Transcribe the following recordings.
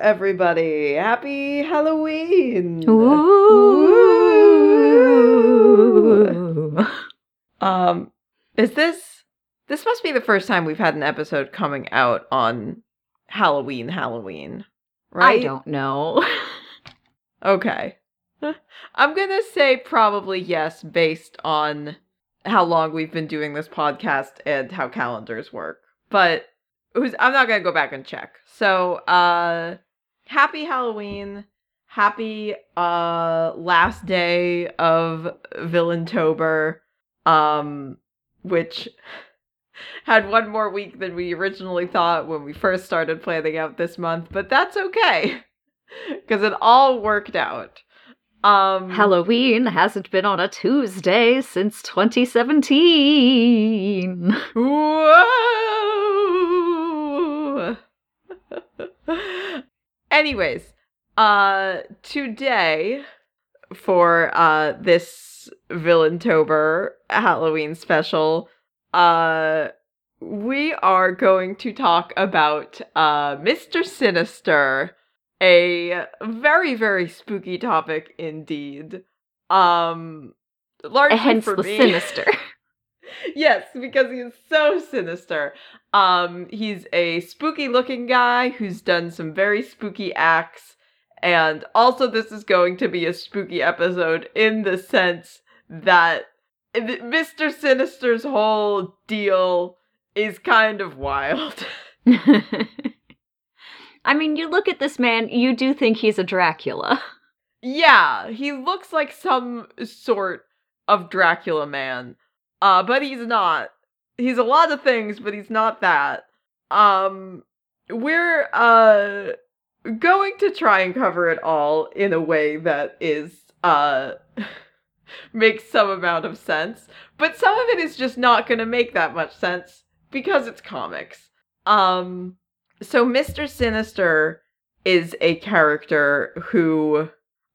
Everybody. Happy Halloween. Ooh. Um, is this this must be the first time we've had an episode coming out on Halloween, Halloween, right? I don't know. Okay. I'm going to say probably yes based on how long we've been doing this podcast and how calendars work. But was, I'm not going to go back and check. So, uh happy Halloween. Happy uh last day of Villaintober um which had one more week than we originally thought when we first started planning out this month, but that's okay. Cuz it all worked out. Um Halloween hasn't been on a Tuesday since 2017. Whoa! Anyways, uh today for uh this Villaintober Halloween special, uh we are going to talk about uh Mr. Sinister, a very very spooky topic indeed. Um largely Hence for the me. sinister. yes, because he's so sinister. Um, he's a spooky looking guy who's done some very spooky acts. And also, this is going to be a spooky episode in the sense that Mr. Sinister's whole deal is kind of wild. I mean, you look at this man, you do think he's a Dracula. yeah, he looks like some sort of Dracula man. Uh, but he's not. He's a lot of things, but he's not that. Um, we're, uh, going to try and cover it all in a way that is, uh, makes some amount of sense. But some of it is just not gonna make that much sense because it's comics. Um, so Mr. Sinister is a character who,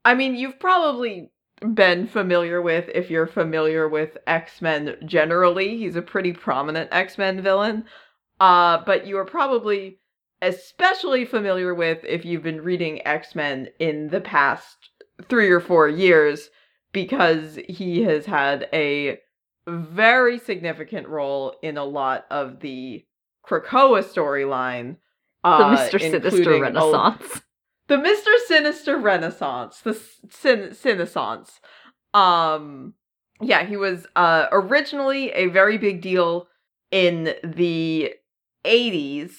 I mean, you've probably been familiar with if you're familiar with X-Men generally. He's a pretty prominent X-Men villain. Uh, but you are probably especially familiar with if you've been reading X-Men in the past 3 or 4 years because he has had a very significant role in a lot of the Krakoa storyline. The uh, Mr. Sinister Renaissance. The Mr. Sinister Renaissance, the sin- Sinaissance. Um, yeah, he was uh originally a very big deal in the 80s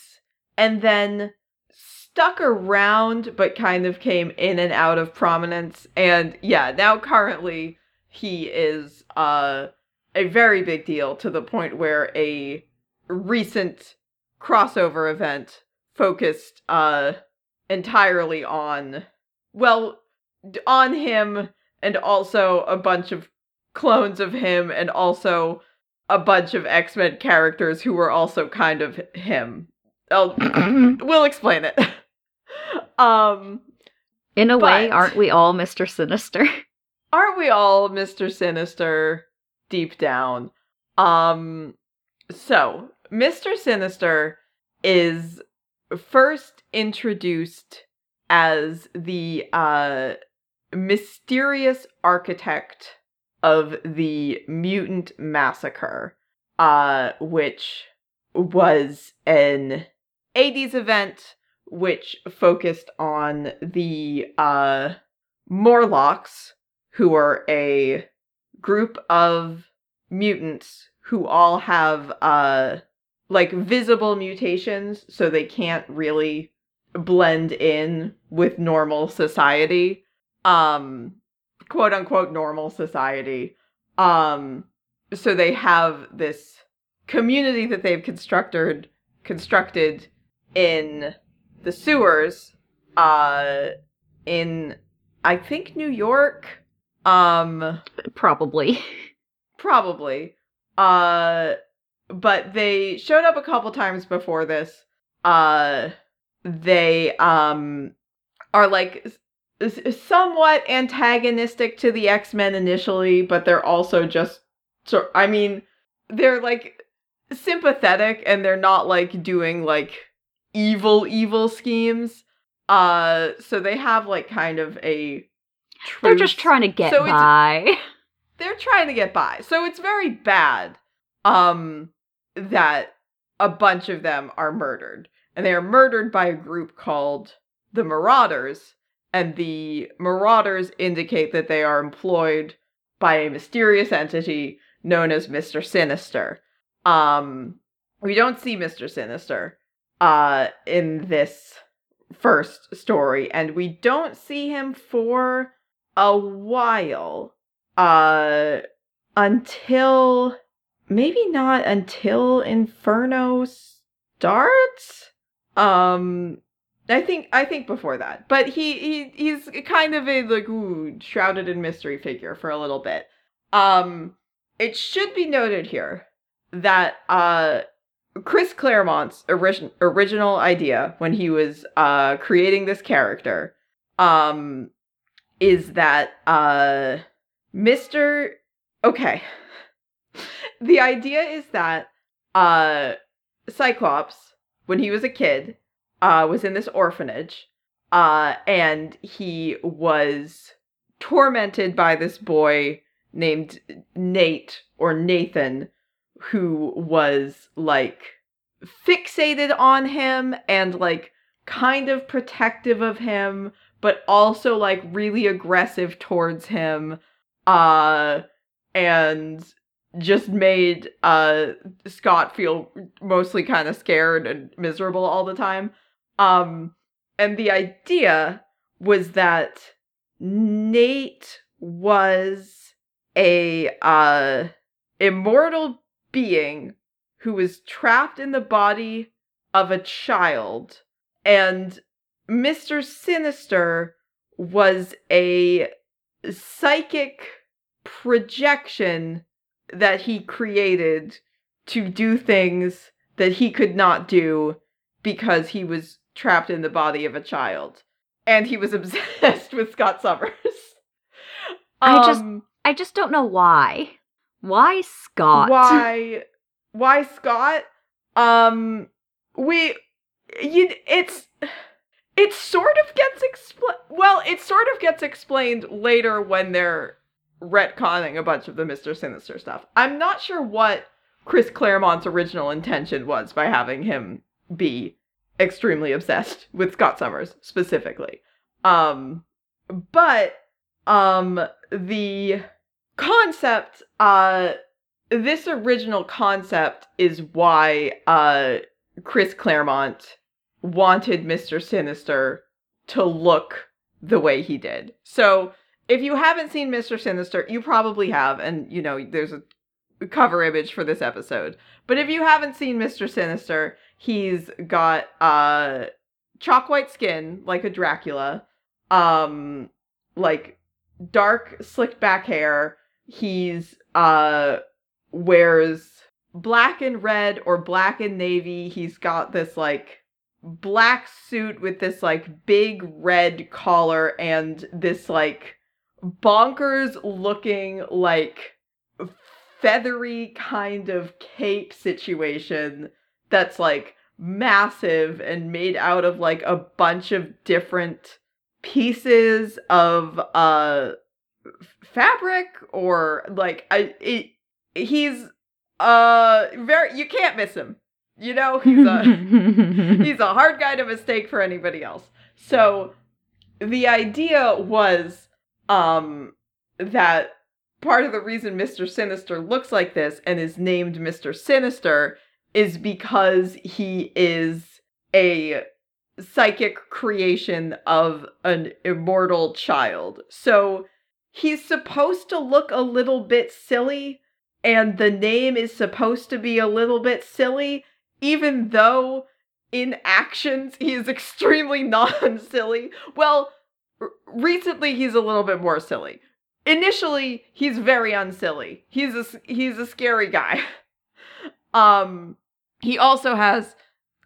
and then stuck around but kind of came in and out of prominence and yeah, now currently he is uh a very big deal to the point where a recent crossover event focused uh entirely on well on him and also a bunch of clones of him and also a bunch of X-Men characters who were also kind of him. I'll, we'll explain it. um In a way, aren't we all Mr. Sinister? aren't we all Mr. Sinister deep down? Um so, Mr. Sinister is first introduced as the uh mysterious architect of the mutant massacre uh which was an 80s event which focused on the uh Morlocks who are a group of mutants who all have uh like visible mutations so they can't really blend in with normal society um quote unquote normal society um so they have this community that they've constructed constructed in the sewers uh in i think new york um Probably. Probably. Uh but they showed up a couple times before this. Uh they um are like s- somewhat antagonistic to the X-Men initially, but they're also just so I mean, they're like sympathetic and they're not like doing like evil evil schemes. Uh so they have like kind of a They're just trying to get So by. they're trying to get by. So it's very bad um that a bunch of them are murdered. And they are murdered by a group called the Marauders, and the Marauders indicate that they are employed by a mysterious entity known as Mr. Sinister. Um we don't see Mr. Sinister uh in this first story and we don't see him for a while uh until maybe not until inferno starts um i think i think before that but he, he he's kind of a like ooh, shrouded in mystery figure for a little bit um it should be noted here that uh chris claremont's origin- original idea when he was uh creating this character um is that uh Mr. Okay. The idea is that uh Cyclops when he was a kid uh was in this orphanage uh and he was tormented by this boy named Nate or Nathan who was like fixated on him and like kind of protective of him but also like really aggressive towards him uh and just made uh Scott feel mostly kind of scared and miserable all the time um and the idea was that Nate was a uh immortal being who was trapped in the body of a child and Mr. Sinister was a psychic projection that he created to do things that he could not do because he was trapped in the body of a child. And he was obsessed with Scott Summers. I just- Um, I just don't know why. Why Scott? why why Scott? Um we you it's it sort of gets expl- well, it sort of gets explained later when they're retconning a bunch of the Mr. Sinister stuff. I'm not sure what Chris Claremont's original intention was by having him be extremely obsessed with Scott Summers specifically. Um but um the concept uh this original concept is why uh Chris Claremont wanted Mr. Sinister to look the way he did. So, if you haven't seen Mr. Sinister, you probably have and you know there's a cover image for this episode. But if you haven't seen Mr. Sinister, he's got uh chalk white skin like a Dracula, um like dark slicked back hair. He's uh wears black and red or black and navy. He's got this like black suit with this like big red collar and this like bonkers looking like feathery kind of cape situation that's like massive and made out of like a bunch of different pieces of uh fabric or like I it he's uh very you can't miss him. You know, he's a he's a hard guy to mistake for anybody else. So the idea was um that part of the reason Mr. Sinister looks like this and is named Mr. Sinister is because he is a psychic creation of an immortal child. So he's supposed to look a little bit silly and the name is supposed to be a little bit silly even though in actions he is extremely non-silly. Well, r- recently he's a little bit more silly. Initially, he's very unsilly. He's a he's a scary guy. um he also has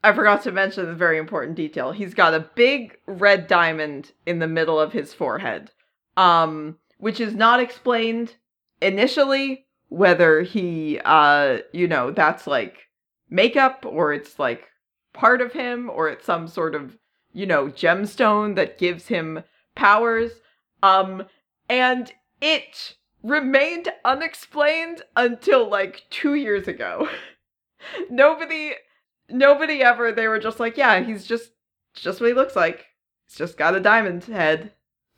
I forgot to mention the very important detail. He's got a big red diamond in the middle of his forehead. Um which is not explained initially whether he uh you know that's like makeup or it's like part of him or it's some sort of, you know, gemstone that gives him powers. Um and it remained unexplained until like 2 years ago. nobody nobody ever they were just like, yeah, he's just just what he looks like. He's just got a diamond head.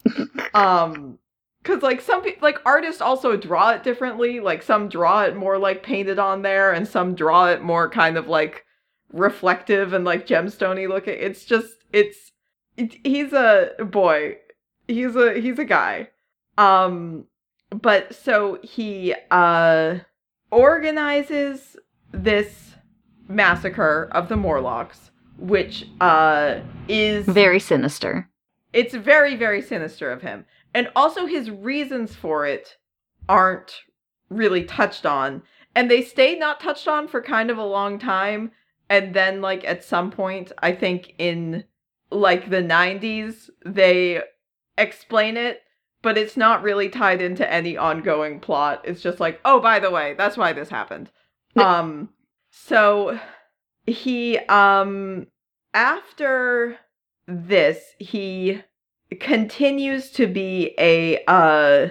um Cause like some people, like artists also draw it differently. Like some draw it more like painted on there, and some draw it more kind of like reflective and like gemstoney looking. It's just it's it, he's a boy. He's a he's a guy. Um, but so he uh organizes this massacre of the Morlocks, which uh is Very sinister. it's very very sinister of him and also his reasons for it aren't really touched on and they stay not touched on for kind of a long time and then like at some point i think in like the 90s they explain it but it's not really tied into any ongoing plot. It's just like oh by the way that's why this happened. Um so he um after this he continues to be a uh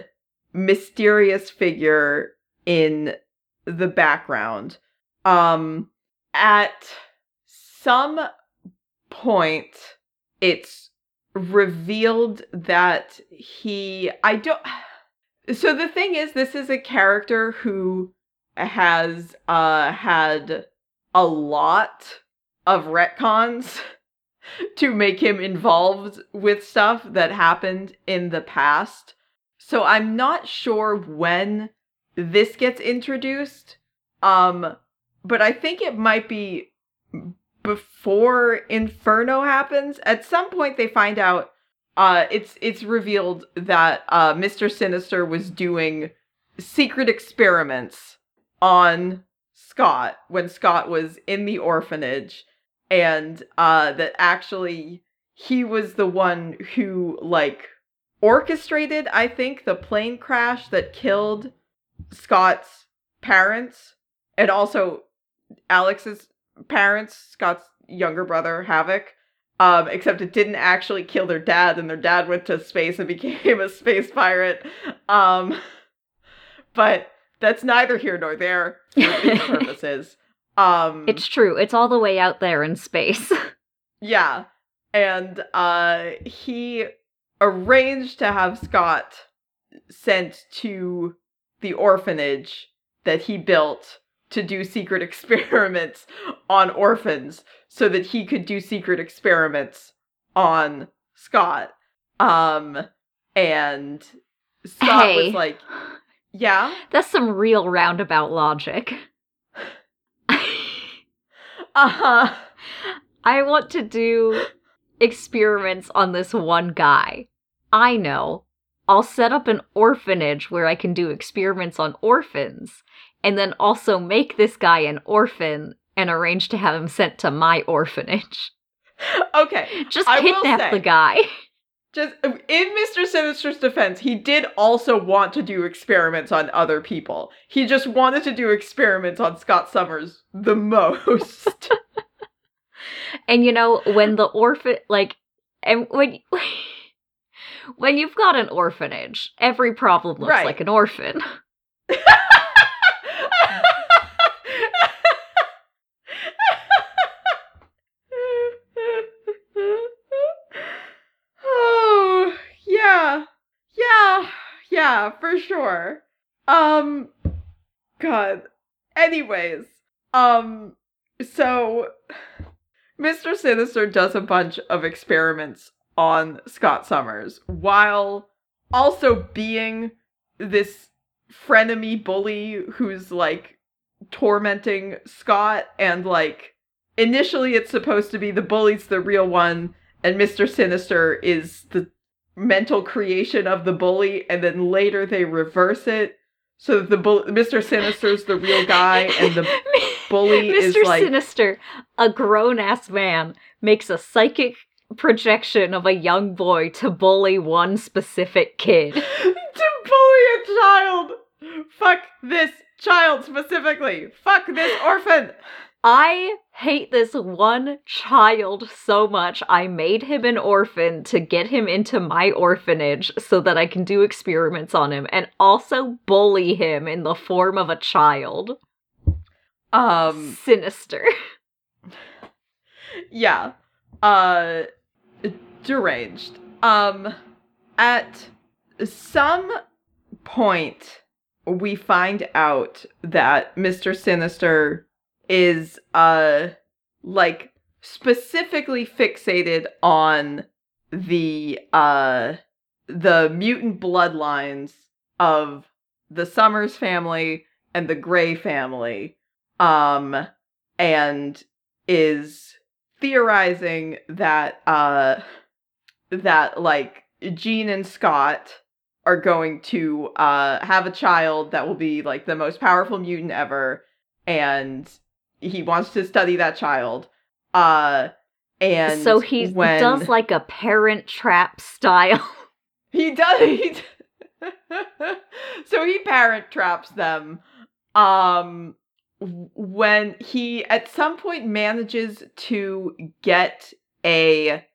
mysterious figure in the background. Um at some point it's revealed that he i don't so the thing is this is a character who has uh had a lot of retcons to make him involved with stuff that happened in the past. So I'm not sure when this gets introduced. Um but I think it might be before Inferno happens. At some point they find out uh it's it's revealed that uh Mr. Sinister was doing secret experiments on Scott when Scott was in the orphanage and uh that actually he was the one who like orchestrated I think the plane crash that killed Scott's parents and also Alex's parents, Scott's younger brother Havoc. Um, except it didn't actually kill their dad, and their dad went to space and became a space pirate. Um, but that's neither here nor there for these purposes. Um, It's true. It's all the way out there in space. yeah. And uh he arranged to have Scott sent to the orphanage that he built to do secret experiments on orphans so that he could do secret experiments on Scott. Um and Scott Hey. was like, "Yeah. That's some real roundabout logic. Uh-huh. I want to do experiments on this one guy. I know. I'll set up an orphanage where I can do experiments on orphans, and then also make this guy an orphan and arrange to have him sent to my orphanage. Okay. Just I kidnap say- the guy. Just in Mr. Sinister's defense, he did also want to do experiments on other people. He just wanted to do experiments on Scott Summers the most. And you know, when the orphan like and when when you've got an orphanage, every problem looks Right. like an orphan. Yeah, for sure. Um god. Anyways, um so Mr. Sinister does a bunch of experiments on Scott Summers while also being this frenemy bully who's like tormenting Scott and like initially it's supposed to be the bully's the real one and Mr. Sinister is the mental creation of the bully and then later they reverse it so that the bull- Mr. Sinister's the real guy and the bully Mr. is like Sinister, a grown ass man, makes a psychic projection of a young boy to bully one specific kid. to bully a child. Fuck this child specifically. Fuck this orphan. I hate this one child so much. I made him an orphan to get him into my orphanage so that I can do experiments on him and also bully him in the form of a child. Um Sinister. yeah. Uh deranged. Um at some point we find out that Mr. Sinister is uh like specifically fixated on the uh the mutant bloodlines of the Summers family and the Grey family um and is theorizing that uh that like Jean and Scott are going to uh have a child that will be like the most powerful mutant ever and he wants to study that child. Uh and so he when does like a parent trap style. he does he so he parent traps them um when he at some point manages to get a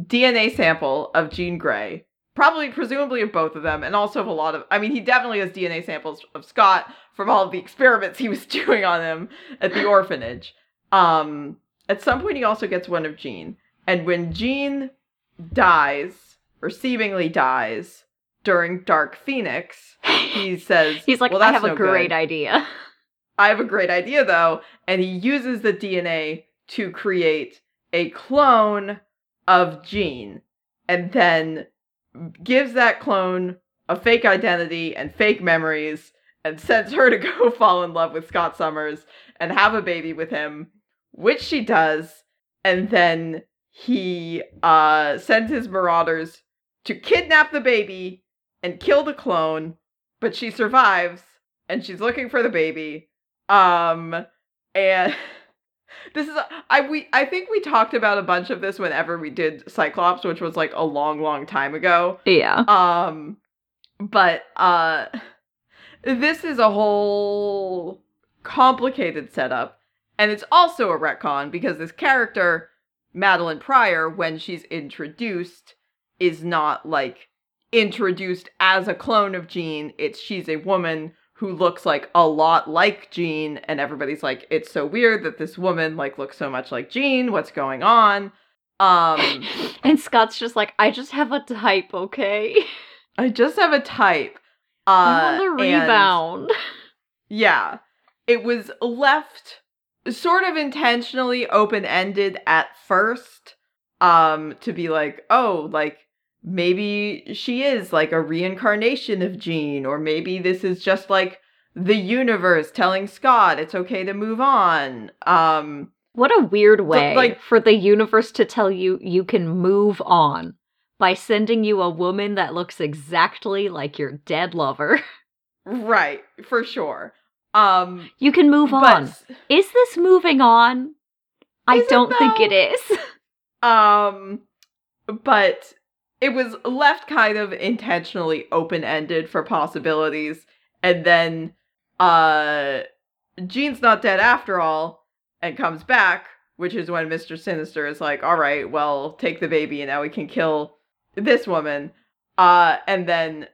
DNA sample of Jean Grey probably presumably of both of them and also of a lot of i mean he definitely has dna samples of scott from all the experiments he was doing on him at the orphanage um at some point he also gets one of jean and when jean dies or seemingly dies during dark phoenix he says He's like, well, I that's have a great good. idea. I have a great idea though, and he uses the DNA to create a clone of Jean, and then gives that clone a fake identity and fake memories, and sends her to go fall in love with Scott Summers and have a baby with him, which she does, and then he uh sends his marauders to kidnap the baby and kill the clone, but she survives and she's looking for the baby um, and this is I we I think we talked about a bunch of this whenever we did Cyclops, which was like a long, long time ago. Yeah. Um, but uh, this is a whole complicated setup, and it's also a retcon because this character Madelyne Pryor, when she's introduced, is not like introduced as a clone of Jean. It's she's a woman who looks like a lot like Jean, and everybody's like, it's so weird that this woman like looks so much like Jean. What's going on? Um, And Scott's just like, I just have a type, okay? I just have a type. Uh, on the rebound. yeah, it was left sort of intentionally open ended at first, um, to be like, oh, like maybe she is like a reincarnation of Jean, or maybe this is just like the universe telling Scott it's okay to move on. Um, What a weird way like- for the universe to tell you you can move on by sending you a woman that looks exactly like your dead lover. right, for sure. Um, You can move on. Is this moving on? I don't think it is. Um, but it was left kind of intentionally open ended for possibilities, and then uh, Jean's not dead after all, and comes back, which is when Mister Sinister is like, "All right, well, take the baby, and now we can kill this woman." Uh, and then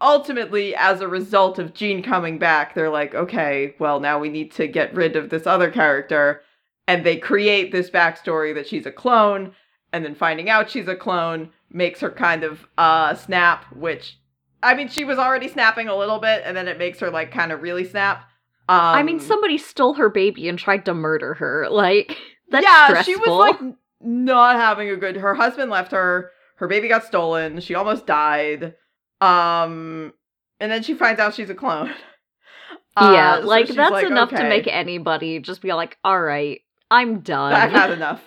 ultimately, as a result of Jean coming back, they're like, "Okay, well, now we need to get rid of this other character." and they create this backstory that she's a clone and then finding out she's a clone makes her kind of uh snap which i mean she was already snapping a little bit and then it makes her like kind of really snap um, I mean, somebody stole her baby and tried to murder her. Like, that's yeah stressful. she was like not having a good her husband left her her baby got stolen she almost died um and then she finds out she's a clone yeah, Uh, so like she's that's like, enough to make anybody just be like, all right, I'm done. I've had enough.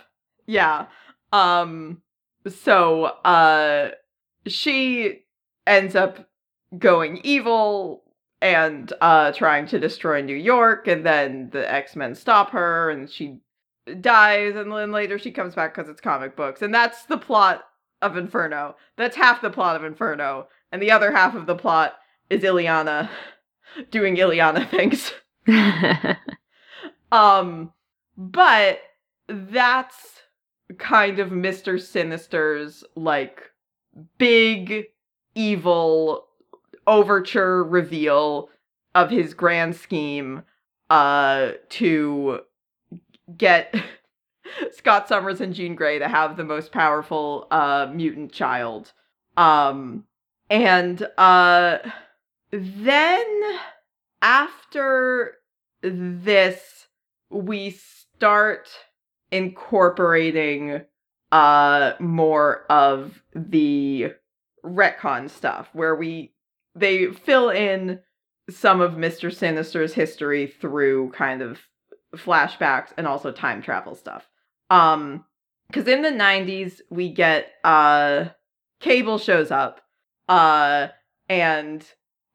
Yeah. Um so uh she ends up going evil and uh trying to destroy New York and then the X-Men stop her and she dies and then later she comes back cuz it's comic books and that's the plot of Inferno. That's half the plot of Inferno and the other half of the plot is Illyana doing Illyana things. Um, but that's kind of Mr. Sinister's like big evil overture reveal of his grand scheme uh to get Scott Summers and Jean Grey to have the most powerful uh mutant child. Um and uh then after this we start incorporating uh more of the retcon stuff where we they fill in some of Mr. Sinister's history through kind of flashbacks and also time travel stuff. Um cuz in the 90s we get uh Cable shows up uh and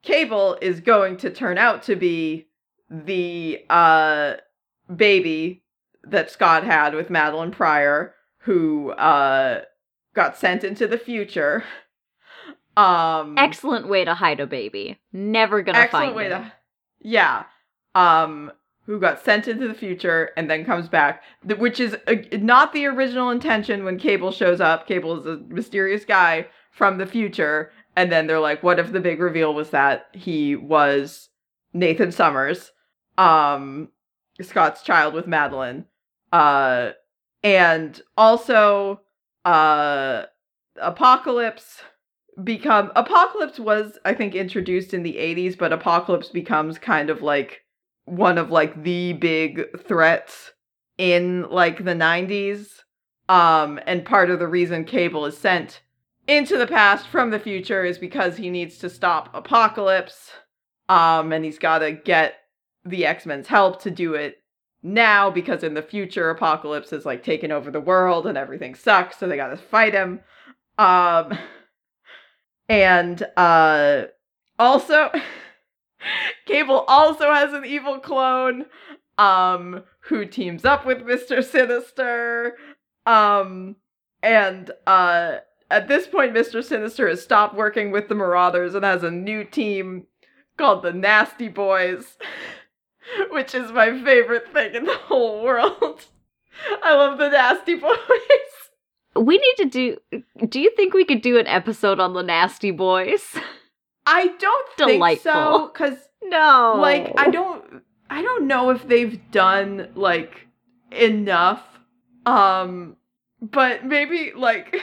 Cable is going to turn out to be the uh baby that Scott had with Madelyne Pryor who uh got sent into the future. Um Excellent way to hide a baby. Never gonna excellent find way it. to yeah um who got sent into the future and then comes back which is uh, not the original intention when cable shows up. Cable is a mysterious guy from the future and then they're like what if the big reveal was that he was nathan summers um scott's child with madelyne uh and also uh apocalypse become apocalypse was i think introduced in the 80s but apocalypse becomes kind of like one of like the big threats in like the 90s um and part of the reason cable is sent into the past from the future is because he needs to stop apocalypse um and he's got to get the x-men's help to do it now because in the future apocalypse is like taking over the world and everything sucks so they got to fight him. Um and uh also Cable also has an evil clone um who teams up with Mr. Sinister um and uh at this point Mr. Sinister has stopped working with the Marauders and has a new team called the Nasty Boys which is my favorite thing in the whole world. I love the Nasty Boys. We need to do. Do you think we could do an episode on the Nasty Boys? I don't think so cuz No. like I don't I don't know if they've done like enough um but maybe like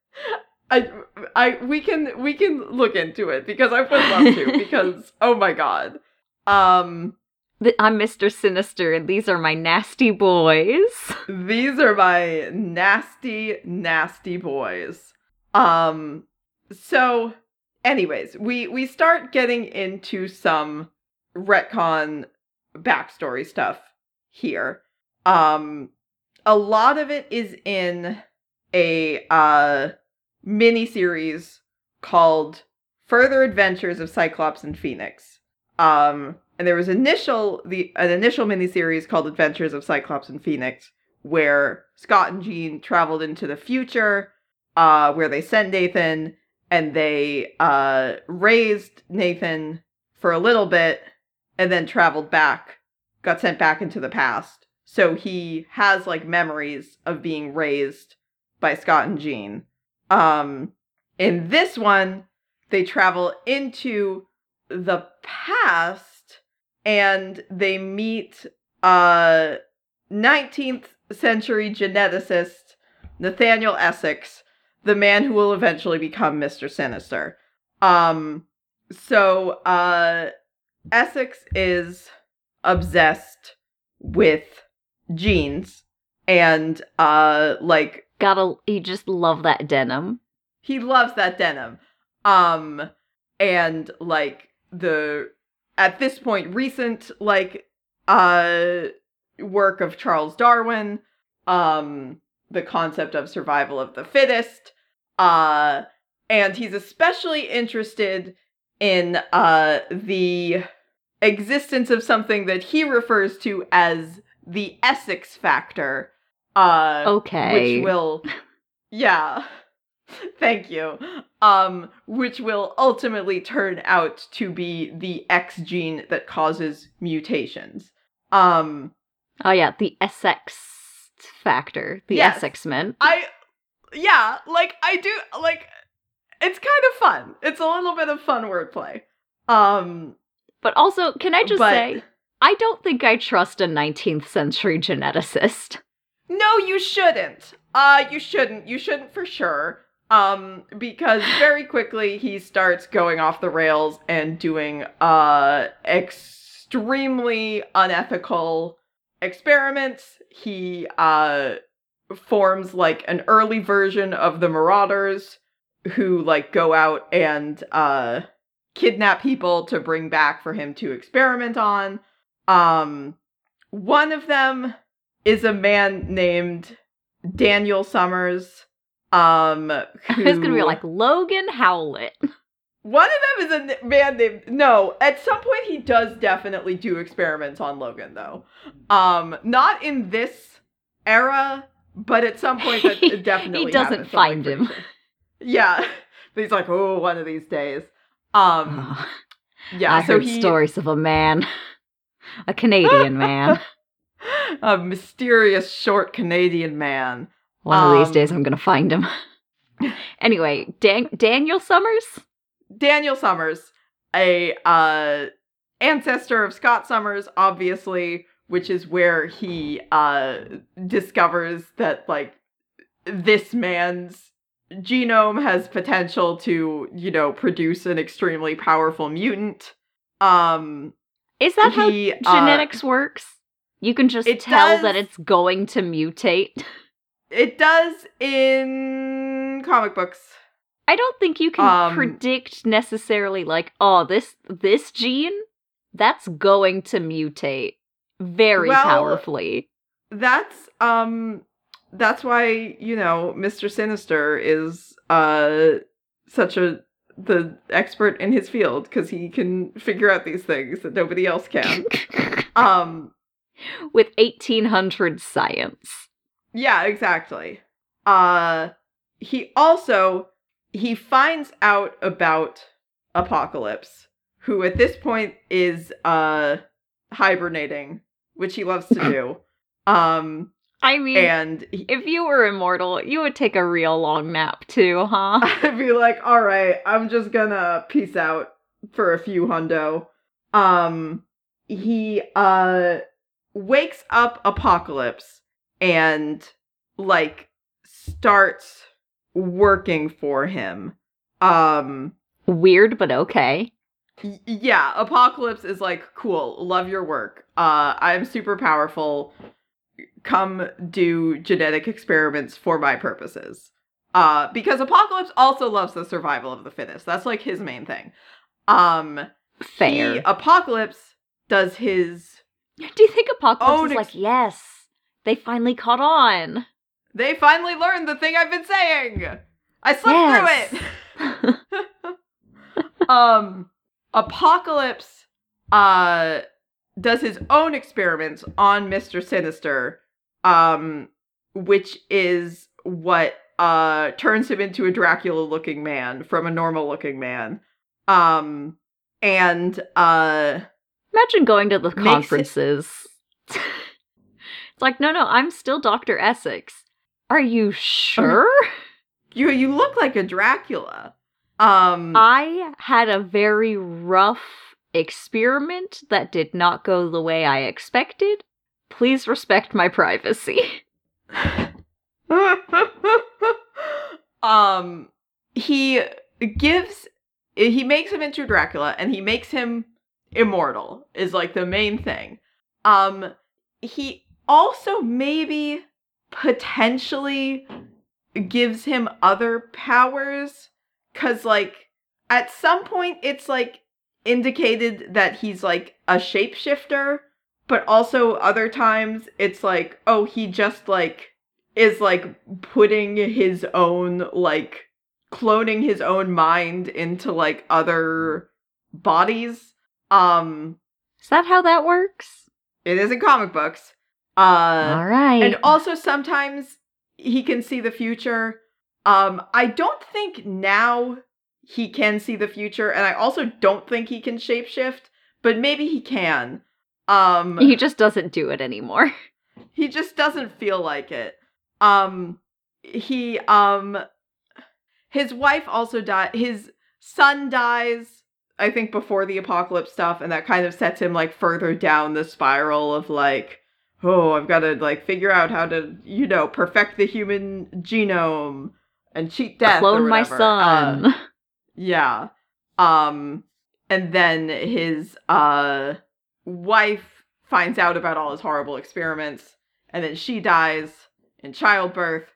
I I we can we can look into it because I would love to because oh my god. Um I'm Mr. Sinister, and these are my nasty boys. these are my nasty nasty boys. Um so anyways, we we start getting into some retcon backstory stuff here. Um a lot of it is in a uh mini series called Further Adventures of Cyclops and Phoenix. Um and there was initial the an initial miniseries called Adventures of Cyclops and Phoenix where Scott and Jean traveled into the future uh where they sent Nathan and they uh raised Nathan for a little bit and then traveled back got sent back into the past. So he has like memories of being raised by Scott and Jean. Um in this one they travel into the past and they meet uh 19th century geneticist Nathaniel Essex the man who will eventually become Mr. Sinister. Um so uh Essex is obsessed with jeans and uh like Gotta, he just love that denim. he loves that denim. Um and like the at this point recent like uh work of Charles Darwin, um the concept of survival of the fittest. Uh and he's especially interested in uh the existence of something that he refers to as the Essex factor. Uh Okay. which will yeah thank you um which will ultimately turn out to be the x gene that causes mutations um Oh yeah, the Essex factor, the Yes. Essex men. I yeah, like I do like it's kind of fun. It's a little bit of fun wordplay. Um But also, can I just but say, I don't think I trust a 19th century geneticist. no, you shouldn't. Uh you shouldn't. You shouldn't for sure. Um because very quickly he starts going off the rails and doing uh extremely unethical experiments. He uh forms like an early version of the Marauders who like go out and uh kidnap people to bring back for him to experiment on. Um one of them is a man named Daniel Summers. Um was gonna be like Logan Howlett. One of them is a man named No, at some point he does definitely do experiments on Logan though. Um not in this era, but at some point that definitely He doesn't find him. sure. Yeah. But he's like, "Oh, one of these days." Um Oh, yeah, I so heard he stories of a man, a Canadian man. a mysterious short Canadian man. One of these Um, days, I'm gonna find him. anyway, Dan- Daniel Summers. Daniel Summers, a uh ancestor of Scott Summers, obviously, which is where he uh discovers that like this man's genome has potential to, you know, produce an extremely powerful mutant. Um Is that how he, uh, genetics works? You can just tell does- that it's going to mutate. it does in comic books. I don't think you can Um, predict necessarily like, oh, this this gene that's going to mutate very Well, powerfully. that's um that's why you know mr sinister is uh such a the expert in his field because he can figure out these things that nobody else can um With 1800 science. yeah exactly uh he also he finds out about apocalypse who at this point is uh hibernating which he loves to do um I mean, and he, if you were immortal, you would take a real long nap too, huh? I'd be like, all right, I'm just gonna peace out for a few hundo. Um, he uh wakes up Apocalypse and like starts working for him. Um, Weird, but okay. y- yeah, Apocalypse is like, cool, love your work. Uh, I'm super powerful. Come do genetic experiments for my purposes. Uh, because Apocalypse also loves the survival of the fittest. That's like his main thing. Um, Fair. he- Apocalypse does his. Do you think Apocalypse is ex- like, yes, they finally caught on? They finally learned the thing I've been saying. I slept Yes. through it. um apocalypse uh does his own experiments on mr sinister um which is what uh turns him into a dracula looking man from a normal looking man um and uh Imagine going to the Makes it- conferences. it's like, no, no, I'm still Dr. Essex. Are you sure? you you look like a dracula um I had a very rough experiment that did not go the way I expected. Please respect my privacy. um he gives he makes him into Dracula and he makes him immortal is like the main thing. Um he also maybe potentially gives him other powers cuz like at some point it's like indicated that he's like a shapeshifter but also other times it's like oh he just like is like putting his own like cloning his own mind into like other bodies um Is that how that works? it is in comic books uh All right. and also sometimes he can see the future um i don't think now he can see the future and i also don't think he can shapeshift but maybe he can um he just doesn't do it anymore. He just doesn't feel like it. Um he um his wife also died his son dies I think before the apocalypse stuff and that kind of sets him like further down the spiral of like oh, I've got to like figure out how to, you know, perfect the human genome and cheat death. Clone my son. Uh, yeah. Um, and then his uh wife finds out about all his horrible experiments, and then she dies in childbirth.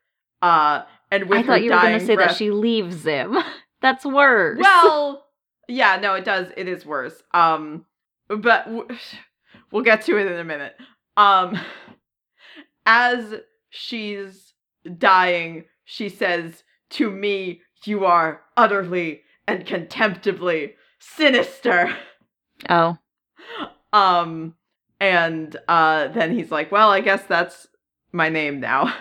Uh, and with I thought you were going to say breath, that she leaves him. That's worse. Well, yeah, no, it does. It is worse. Um, but w- we'll get to it in a minute. Um, as she's dying, she says to me, "You are utterly and contemptibly sinister." oh, Um, and uh, then he's like, "Well, I guess that's my name now.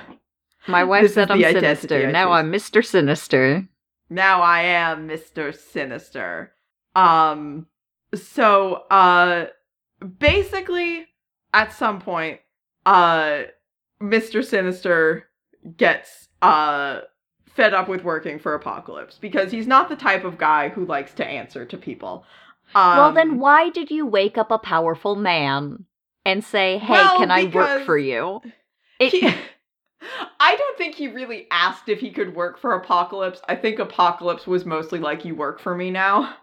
my wife This said I'm sinister. Now. I'm Mr. Sinister. now I am Mister Sinister." Um, so uh, basically, at some point, uh, Mister Sinister gets uh fed up with working for Apocalypse because he's not the type of guy who likes to answer to people. Um, well, then why did you wake up a powerful man and say, "Hey, Well, can I work for you?" It, he, I don't think he really asked if he could work for Apocalypse. I think Apocalypse was mostly like, "You work for me now."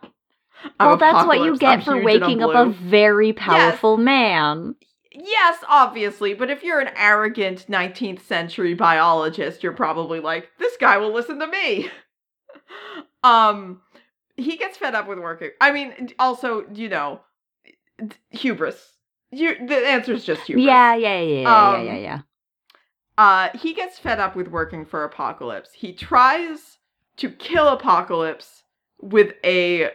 I'm well, that's what you get I'm for huge and I'm waking up a very powerful man. Yes, obviously, but if you're an arrogant 19th century biologist, you're probably like, this guy will listen to me. um, he gets fed up with working. I mean, also, you know, hubris. You, the answer is just hubris. Yeah, yeah, yeah, yeah, Um, yeah, yeah, yeah. Uh, he gets fed up with working for Apocalypse. He tries to kill Apocalypse with a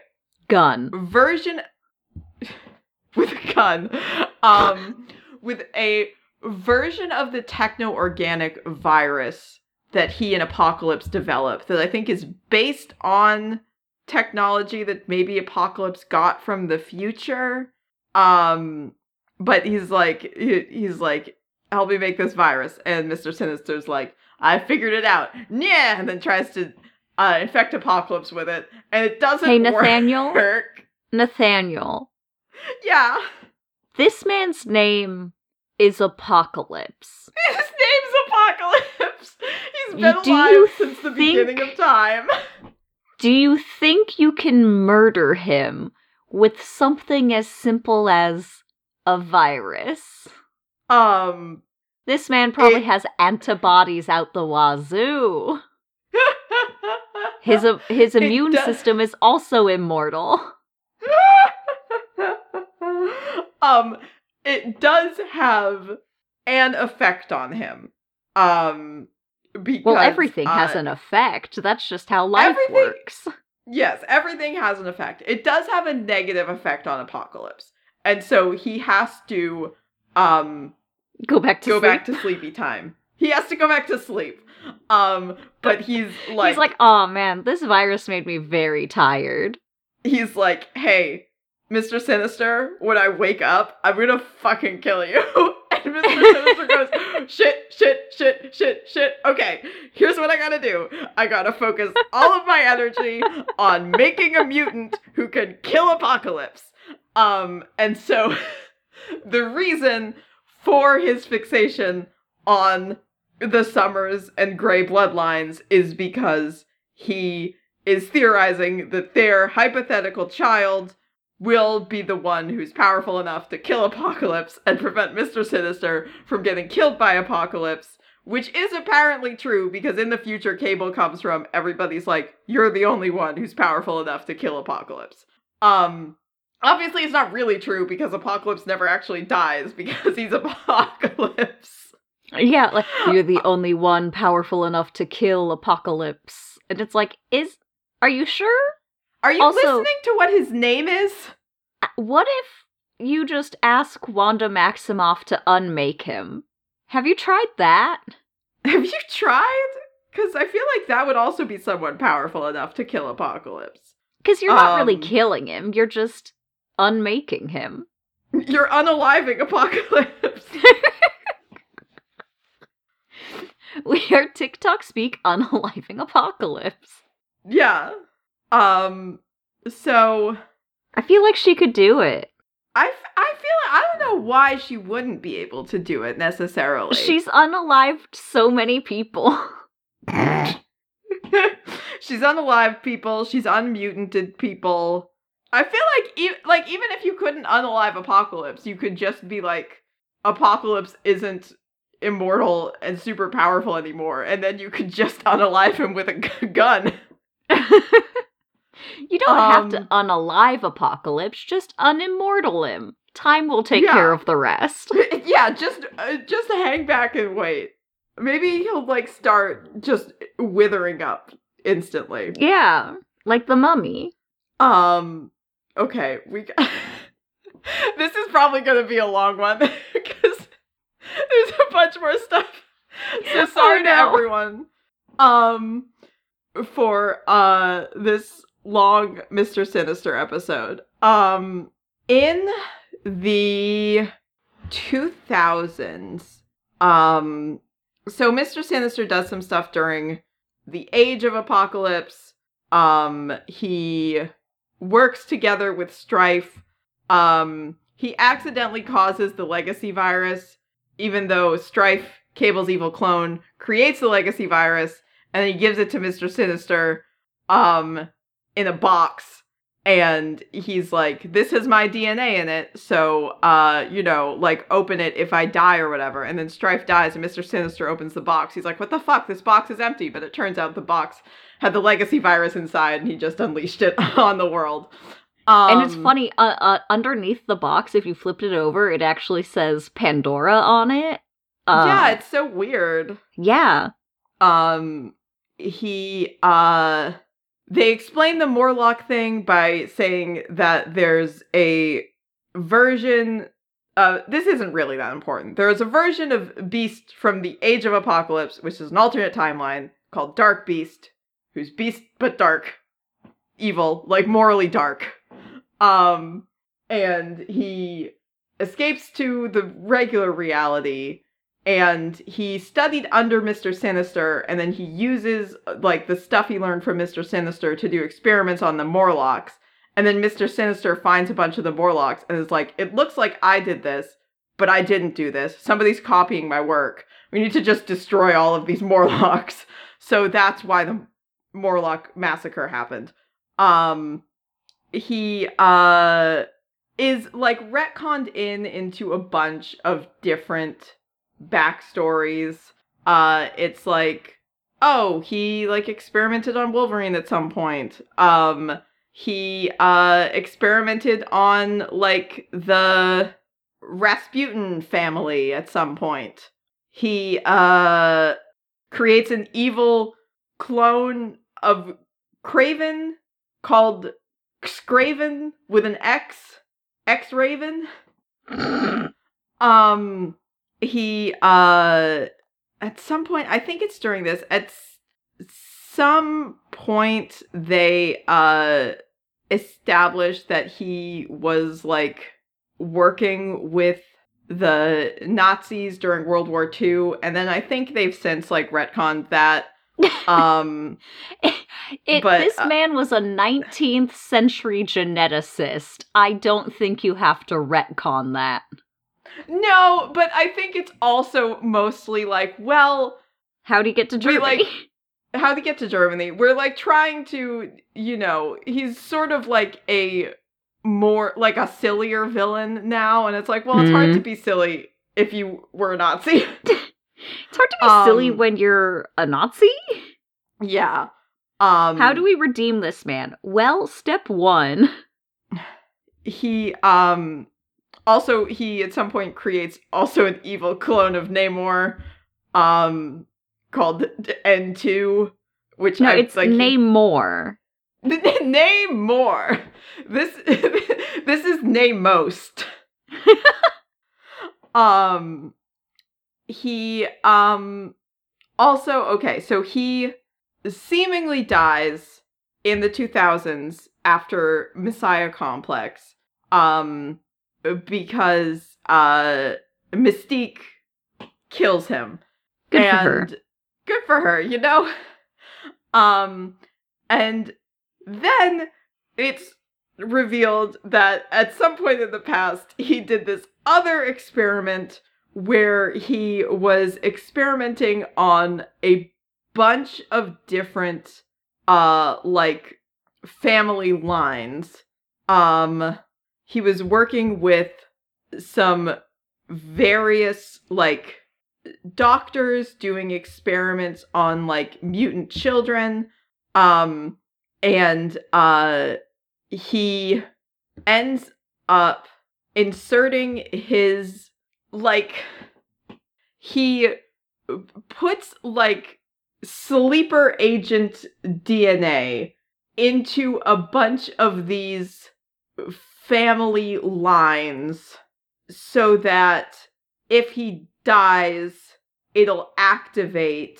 Gun. version with a gun um with a version of the techno-organic virus that he and apocalypse developed that i think is based on technology that maybe apocalypse got from the future. Um but he's like he- he's like help me make this virus. And mr sinister's like i figured it out. Yeah and then tries to uh, infect apocalypse with it. And it doesn't Hey, Nathaniel? work. Nathaniel, yeah. This man's name is Apocalypse. His name's Apocalypse. He's been do alive since the think- beginning of time. Do you think you can murder him with something as simple as a virus? Um. This man probably It- has antibodies out the wazoo. His uh, his immune system is also immortal. Um. It does have an effect on him. Um. Because Well, everything has uh, an effect. That's just how life works. Yes, everything has an effect. It does have a negative effect on Apocalypse, and so he has to um Go back to go sleep. back to sleepy time. He has to go back to sleep. Um, but he's like, He's like, oh man, this virus made me very tired. he's like, hey, Mr. Sinister, when I wake up, I'm gonna fucking kill you. and Mr. Sinister goes, shit, shit, shit, shit, shit. Okay, here's what I gotta do. I gotta focus all of my energy on making a mutant who can kill Apocalypse. Um, and so the reason for his fixation on the Summers and Grey bloodlines is because he is theorizing that their hypothetical child will be the one who's powerful enough to kill Apocalypse and prevent Mr. Sinister from getting killed by Apocalypse, which is apparently true because in the future Cable comes from everybody's like, you're the only one who's powerful enough to kill Apocalypse. Um obviously it's not really true because Apocalypse never actually dies because he's Apocalypse. Yeah, like you're the only one powerful enough to kill Apocalypse. And it's like, is are you sure? Are you Also- listening to what his name is? Uh, What if you just ask Wanda Maximoff to unmake him? Have you tried that? Have you tried? Because I feel like that would also be someone powerful enough to kill Apocalypse. Because you're not really Um, killing him, you're just unmaking him. You're unaliving Apocalypse. We are TikTok speak unaliving apocalypse. Yeah. Um so I feel like she could do it. I, f- I feel like I don't know why she wouldn't be able to do it necessarily. She's unalived so many people. she's unalive people. She's unmutanted people. I feel like e- like even if you couldn't unalive Apocalypse, you could just be like Apocalypse isn't immortal and super powerful anymore, and then you could just unalive him with a g- gun. you don't have to Um, unalive Apocalypse, just unimmortal him. Time will take Yeah. care of the rest. yeah, just uh, just hang back and wait. Maybe he'll like start just withering up instantly. Yeah, like the mummy. Um. Okay, we. g- this is probably going to be a long one because there's a bunch more stuff. So sorry Oh, to everyone. Um, for uh this long Mister Sinister episode. Um, in the two thousands. Um, so Mister Sinister does some stuff during the Age of Apocalypse. Um, he works together with Strife. Um, he accidentally causes the legacy virus, even though Strife, Cable's evil clone, creates the legacy virus, and he gives it to Mr. Sinister, um, in a box. And he's like, this has my DNA in it, so, uh, you know, like, open it if I die or whatever. And then Strife dies, and Mr. Sinister opens the box. He's like, what the fuck? This box is empty. But it turns out the box had the legacy virus inside, and he just unleashed it on the world. Um, and it's funny, uh, uh, underneath the box, if you flipped it over, it actually says Pandora on it. Uh, yeah, it's so weird. yeah. Um, he, uh, they explain the Morlock thing by saying that there's a version. Uh, this isn't really that important. There is a version of Beast from the Age of Apocalypse, which is an alternate timeline called Dark Beast, who's beast but dark, evil, like morally dark. Um, and he escapes to the regular reality and he studied under Mr. Sinister, and then he uses like the stuff he learned from Mr. Sinister to do experiments on the Morlocks. And then Mr. Sinister finds a bunch of the Morlocks and is like, "It looks like I did this, but I didn't do this. Somebody's copying my work. We need to just destroy all of these Morlocks." So that's why the Morlock massacre happened. Um, he uh is like retconned in into a bunch of different backstories. Uh it's like oh, he like experimented on Wolverine at some point. Um he uh experimented on like the Rasputin family at some point. He uh creates an evil clone of Kraven called Scraven with an X, X Raven. um he uh at some point i think it's during this at s- some point they uh established that he was like working with the nazis during world war ii and then i think they've since like retconned that um It, But, this uh, man was a 19th century geneticist. I don't think you have to retcon that. No but i think it's also mostly like well How'd he get to Germany? like- how to get to Germany. We're like trying to, you know, he's sort of like a more like a sillier villain now, and it's like, well, it's hard Mhm. to be silly if you were a Nazi. it's hard to be silly um, when you're a Nazi. yeah. Um How do we redeem this man? Well, step one. he um also he at some point creates also an evil clone of Namor um called N2 which No, I, it's like he-. Name more. This this is name most. um he um also okay, so he seemingly dies in the 2000s after Messiah Complex um because uh Mystique kills him Good and for her. good for her, you know? Um, and then it's revealed that at some point in the past, he did this other experiment where he was experimenting on a bunch of different, uh, like family lines. Um, he was working with some various, like, doctors doing experiments on like mutant children. Um and uh he ends up inserting his like he puts like sleeper agent DNA into a bunch of these family lines so that if he dies, it'll activate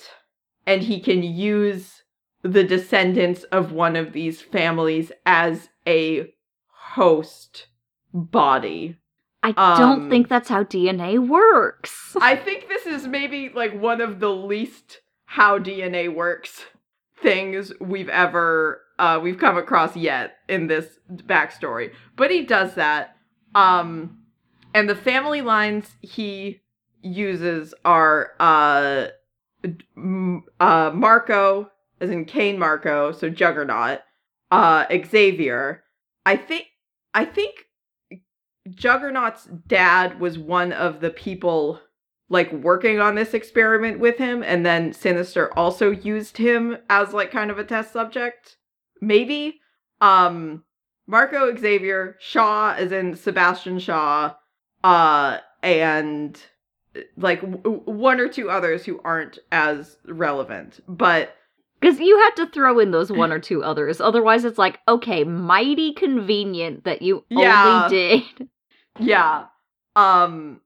and he can use the descendants of one of these families as a host body. I don't Um, think that's how DNA works. I think this is maybe like one of the least how DNA works things we've ever uh we've come across yet in this backstory. But he does that. Um and the family lines he uses are uh uh Marko as in Cain Marko, so Juggernaut, uh Xavier. I think I think Juggernaut's dad was one of the people like working on this experiment with him and then Sinister also used him as like kind of a test subject. Maybe um Marko Xavier, Shaw as in Sebastian Shaw, uh and like w- one or two others who aren't as relevant. But Because you had to throw in those one or two others. Otherwise, it's like, okay, mighty convenient that you Yeah. only did. yeah. Um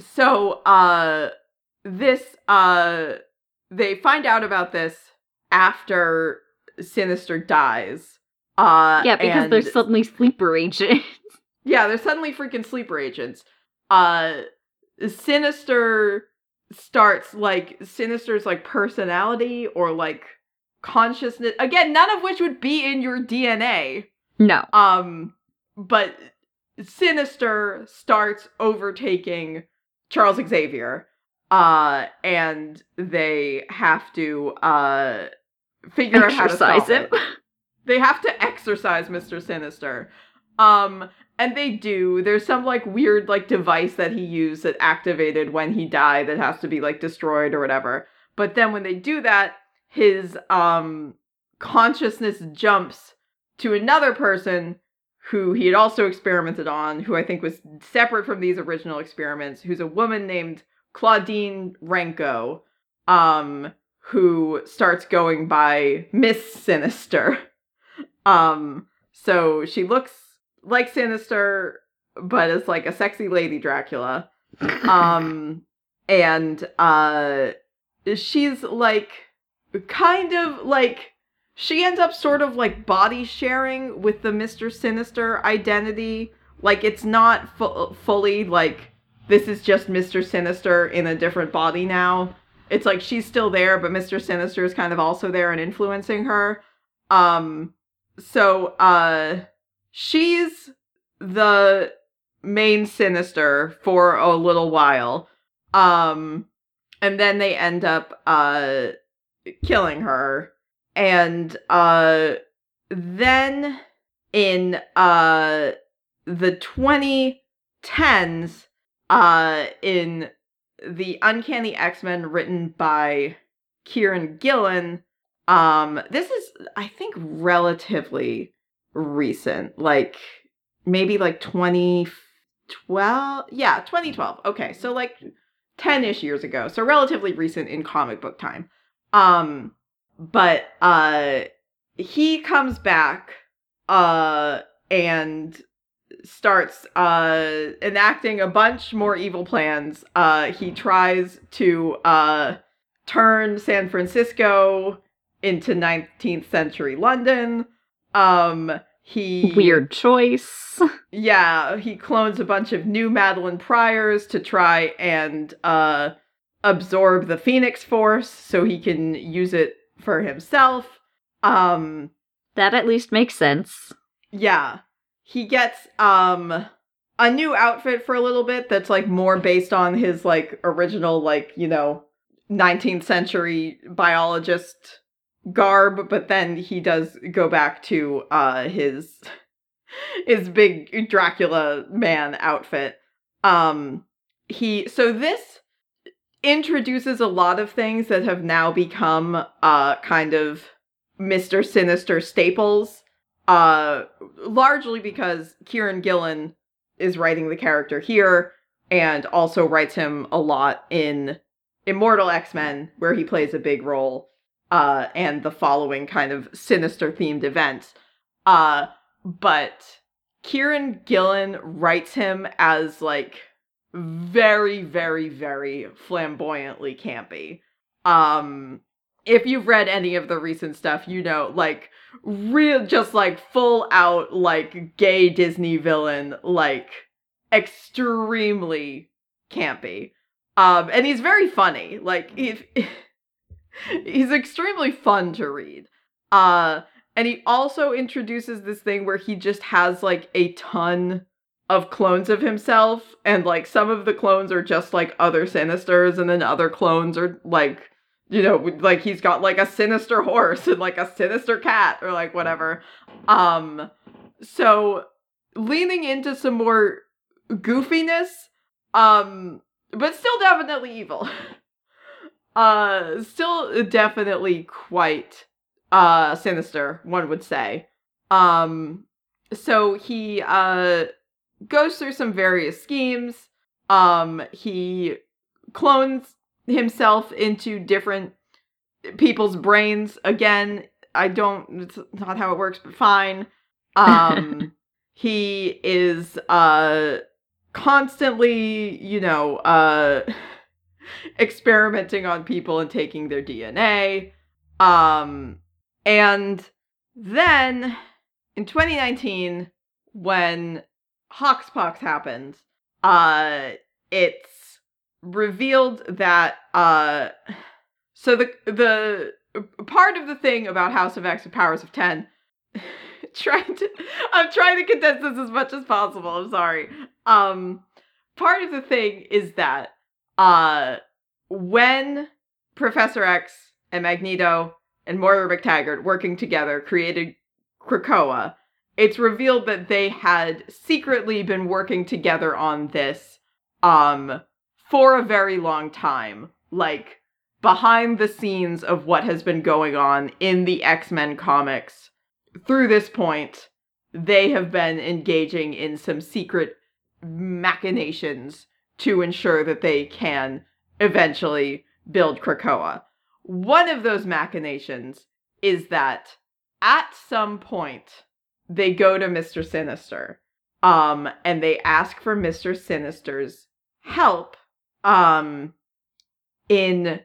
so uh this uh they find out about this after Sinister dies. Uh Yeah, because and- they're suddenly sleeper agents. Yeah, they're suddenly freaking sleeper agents. Uh Sinister starts like Sinister's like personality or like consciousness again, none of which would be in your DNA. no. Um but Sinister starts overtaking Charles Xavier. Uh and they have to uh figure out how to Exercise stop him. it they have to exercise Mr. Sinister. Um, and they do. There's some like weird like device that he used that activated when he died that has to be like destroyed or whatever. But then when they do that, his um consciousness jumps to another person who he had also experimented on, who I think was separate from these original experiments, who's a woman named Claudine Renko, um, who starts going by Miss Sinister. Um, so she looks like Sinister, but is like a sexy lady Dracula. Um, and uh, she's like kind of like she ends up sort of like body sharing with the Mister Sinister identity. Like it's not fu- fully like this is just Mister Sinister in a different body now. It's like she's still there, but Mister Sinister is kind of also there and influencing her. Um, so uh she's the main sinister for a little while um and then they end up uh killing her and uh then in uh the 2010s uh in the uncanny x-men written by kieron gillen. Um this is i think relatively recent like maybe like 2012 yeah 2012 okay so like 10ish years ago so relatively recent in comic book time. Um but uh he comes back uh and starts uh enacting a bunch more evil plans uh he tries to uh turn san francisco into 19th century london um he Weird choice. yeah, he clones a bunch of new Madelyne Pryors to try and uh absorb the Phoenix Force so he can use it for himself. Um That at least makes sense. yeah. He gets um a new outfit for a little bit that's like more based on his like original like, you know, 19th century biologist garb, but then he does go back to uh his his big Dracula man outfit. Um he so this introduces a lot of things that have now become uh kind of Mr. Sinister staples. Uh largely because Kieron Gillen is writing the character here and also writes him a lot in Immortal X-Men where he plays a big role uh and the following kind of sinister themed events. Uh but Kieron Gillen writes him as like very very very flamboyantly campy. Um if you've read any of the recent stuff, you know like real just like full out like gay Disney villain like extremely campy. Um and he's very funny. Like if he's extremely fun to read. Uh and he also introduces this thing where he just has like a ton of clones of himself and like some of the clones are just like other sinisters and then other clones are like you know like he's got like a sinister horse and like a sinister cat or like whatever. Um so leaning into some more goofiness um but still definitely evil. Uh still definitely quite uh sinister one would say. Um so he uh goes through some various schemes. Um he clones himself into different people's brains again. I don't it's not how it works but fine. Um he is uh constantly you know uh experimenting on people and taking their dna um and then in 2019 when hoxpox happened uh it's revealed that uh so the the part of the thing about House of X and Powers of 10 trying to I'm trying to condense this as much as possible. I'm sorry. Um part of the thing is that uh when Professor X and Magneto and Moira McTaggart working together created Krakoa, it's revealed that they had secretly been working together on this um for a very long time. Like behind the scenes of what has been going on in the X-Men comics through this point, they have been engaging in some secret machinations to ensure that they can eventually build Krakoa. One of those machinations is that at some point they go to Mr. Sinister um and they ask for Mr. Sinister's help um in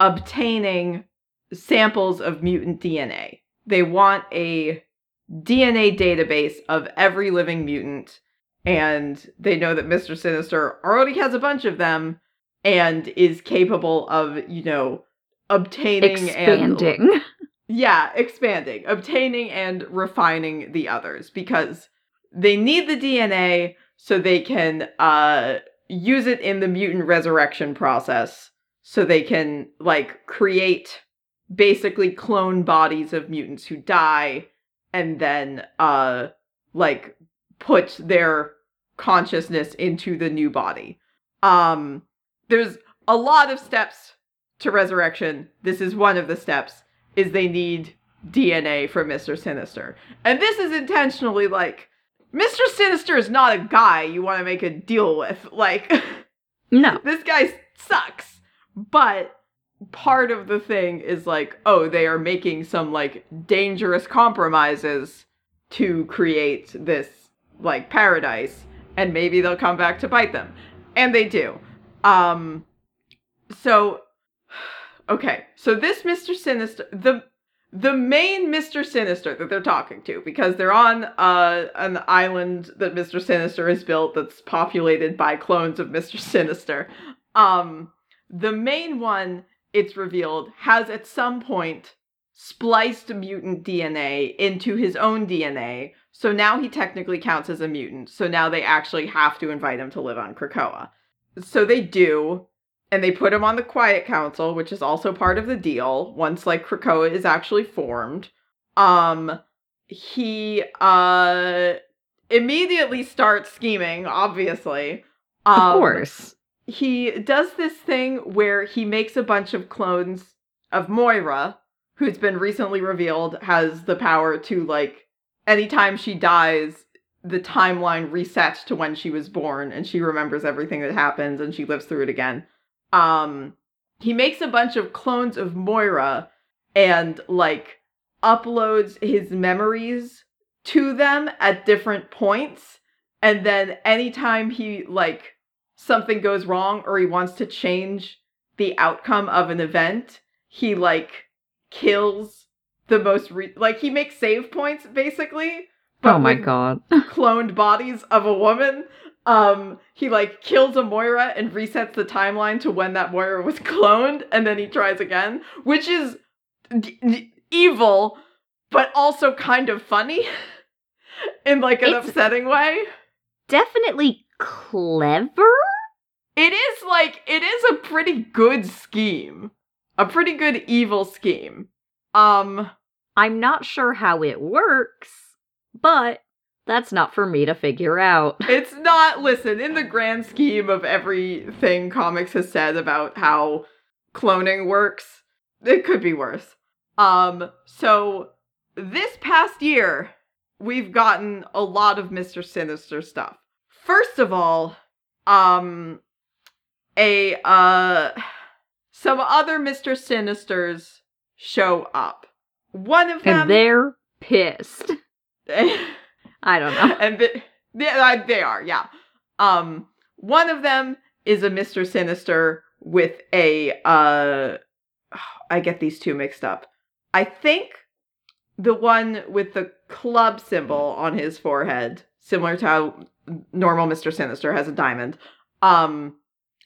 obtaining samples of mutant DNA. They want a DNA database of every living mutant and they know that Mr. Sinister already has a bunch of them and is capable of, you know, obtaining and Expanding. yeah, expanding, obtaining and refining the others because they need the DNA so they can uh use it in the mutant resurrection process so they can like create basically clone bodies of mutants who die and then uh like put their consciousness into the new body. Um there's a lot of steps to resurrection. This is one of the steps is they need DNA from Mr. Sinister. And this is intentionally like Mr. Sinister is not a guy you want to make a deal with. Like No. this guy sucks. But part of the thing is like, oh, they are making some like dangerous compromises to create this like paradise and maybe they'll come back to bite them. And they do. Um so okay, so this Mr. Sinister the the main Mr. Sinister that they're talking to, because they're on uh, an island that Mr. Sinister has built that's populated by clones of Mr. Sinister. Um, The main one, it's revealed, has at some point spliced mutant DNA into his own DNA. So now he technically counts as a mutant. So now they actually have to invite him to live on Krakoa. So they do, and they put him on the Quiet Council, which is also part of the deal once like Krakoa is actually formed. Um he uh immediately starts scheming, obviously. Um, of course. he does this thing where he makes a bunch of clones of Moira, who's been recently revealed has the power to like anytime she dies, the timeline resets to when she was born and she remembers everything that happens and she lives through it again. Um he makes a bunch of clones of Moira and like uploads his memories to them at different points and then anytime he like something goes wrong or he wants to change the outcome of an event he like kills the most re- like he makes save points basically but oh my god. cloned bodies of a woman um he like kills a moira and resets the timeline to when that moira was cloned and then he tries again which is d- d- evil but also kind of funny in like an It's- upsetting way Definitely clever? it is like it is a pretty good scheme a pretty good evil scheme um I'm not sure how it works, but that's not for me to figure out. it's not listen in the grand scheme of everything comics has said about how cloning works it could be worse um so this past year we've gotten a lot of mr sinister stuff first of all um a uh some other mr sinisters show up one of them And they're pissed. I don't know. and they, they, uh, they are, yeah. Um, one of them is a Mister Sinister with a. Uh, I get these two mixed up. I think the one with the club symbol on his forehead, similar to how normal Mister Sinister has a diamond, um,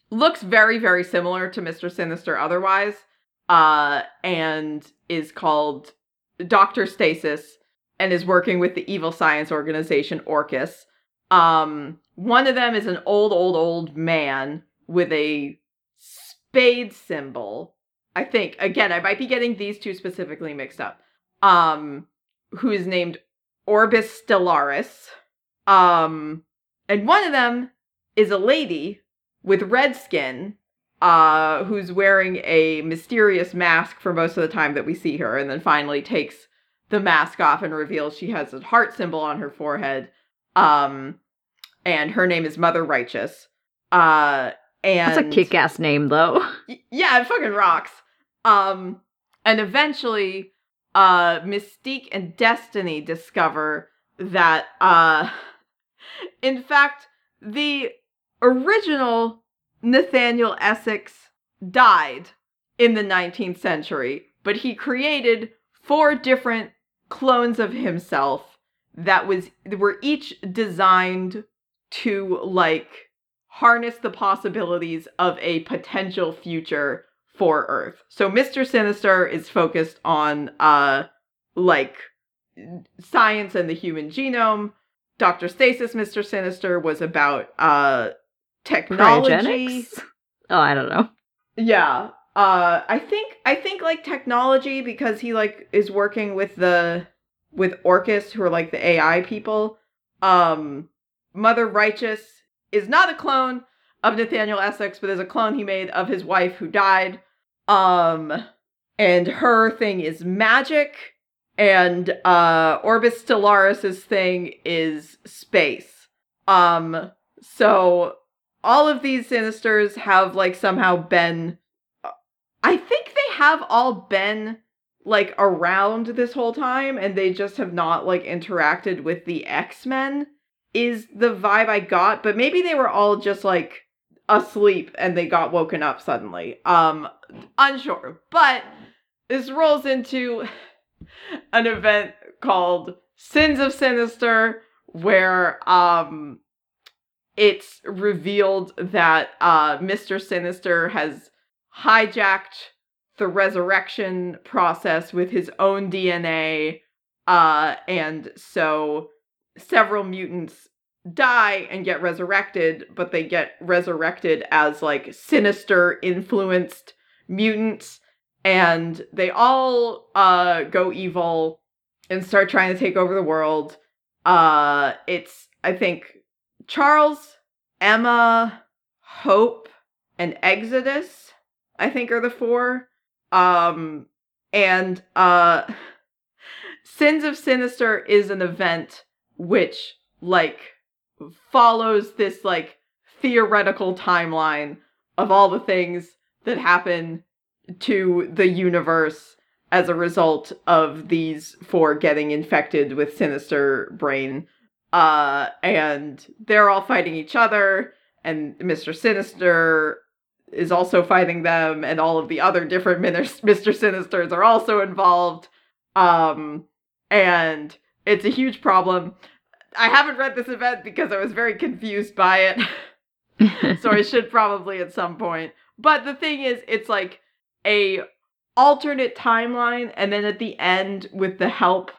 looks very very similar to Mister Sinister otherwise. Uh, and is called Doctor Stasis and is working with the evil science organization Orchis. Um, one of them is an old, old, old man with a spade symbol. I think again, I might be getting these two specifically mixed up. Um, who is named Orbis Stellaris. Um, and one of them is a lady with red skin, uh, who's wearing a mysterious mask for most of the time that we see her, and then finally takes the mask off and reveals she has a heart symbol on her forehead. Um, and her name is Mother Righteous. Uh, and That's a kick ass name, though. Yeah, it fucking rocks. Um, and eventually, uh, Mystique and Destiny discover that, uh, in fact, the original Nathaniel Essex died in the 19th century, but he created four different clones of himself that was were each designed to like harness the possibilities of a potential future for Earth. So Mr. Sinister is focused on uh like science and the human genome. Dr. Stasis Mr. Sinister was about uh technology. Cryogenics? Oh, I don't know. Yeah. Uh I think I think like technology because he like is working with the with Orchis who are like the AI people. Um Mother Righteous is not a clone of Nathaniel Essex, but is a clone he made of his wife who died. Um and her thing is magic and uh Orbis Stellaris's thing is space. Um so all of these sinisters have like somehow been I think they have all been like around this whole time and they just have not like interacted with the X-Men is the vibe I got, but maybe they were all just like asleep and they got woken up suddenly. Um unsure. But this rolls into an event called Sins of Sinister where um it's revealed that uh Mr. Sinister has hijacked the resurrection process with his own DNA. Uh, and so several mutants die and get resurrected, but they get resurrected as like sinister influenced mutants and they all uh go evil and start trying to take over the world. Uh it's I think Charles, Emma, Hope, and Exodus, I think are the four. Um and uh Sins of Sinister is an event which like follows this like theoretical timeline of all the things that happen to the universe as a result of these four getting infected with sinister brain uh and they're all fighting each other and Mr. Sinister is also fighting them and all of the other different Mr. Sinisters are also involved um and it's a huge problem I haven't read this event because I was very confused by it. so I should probably at some point. But the thing is, it's like a alternate timeline, and then at the end, with the help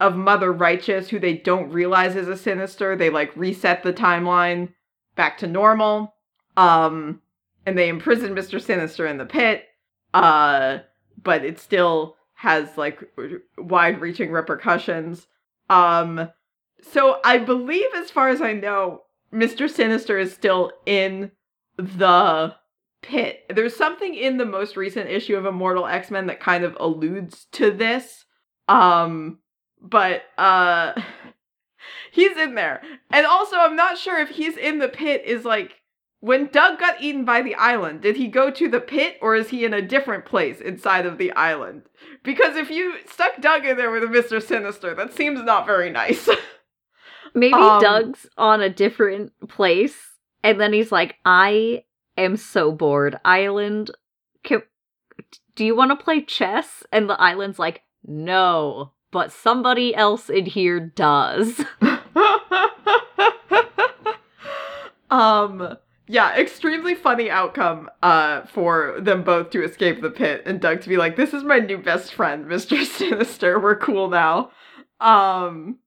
of Mother Righteous, who they don't realize is a sinister, they like reset the timeline back to normal. Um, and they imprison Mr. Sinister in the pit. Uh, but it still has like wide reaching repercussions. Um, so I believe, as far as I know, Mr. Sinister is still in the pit. There's something in the most recent issue of Immortal X-Men that kind of alludes to this. Um but uh he's in there. And also I'm not sure if he's in the pit is like when Doug got eaten by the island, did he go to the pit or is he in a different place inside of the island? Because if you stuck Doug in there with a Mr. Sinister, that seems not very nice. Maybe um, Doug's on a different place, and then he's like, "I am so bored. Island, can, do you want to play chess?" And the island's like, "No, but somebody else in here does." um. Yeah, extremely funny outcome uh for them both to escape the pit and Doug to be like, "This is my new best friend, Mr. Sinister. We're cool now." Um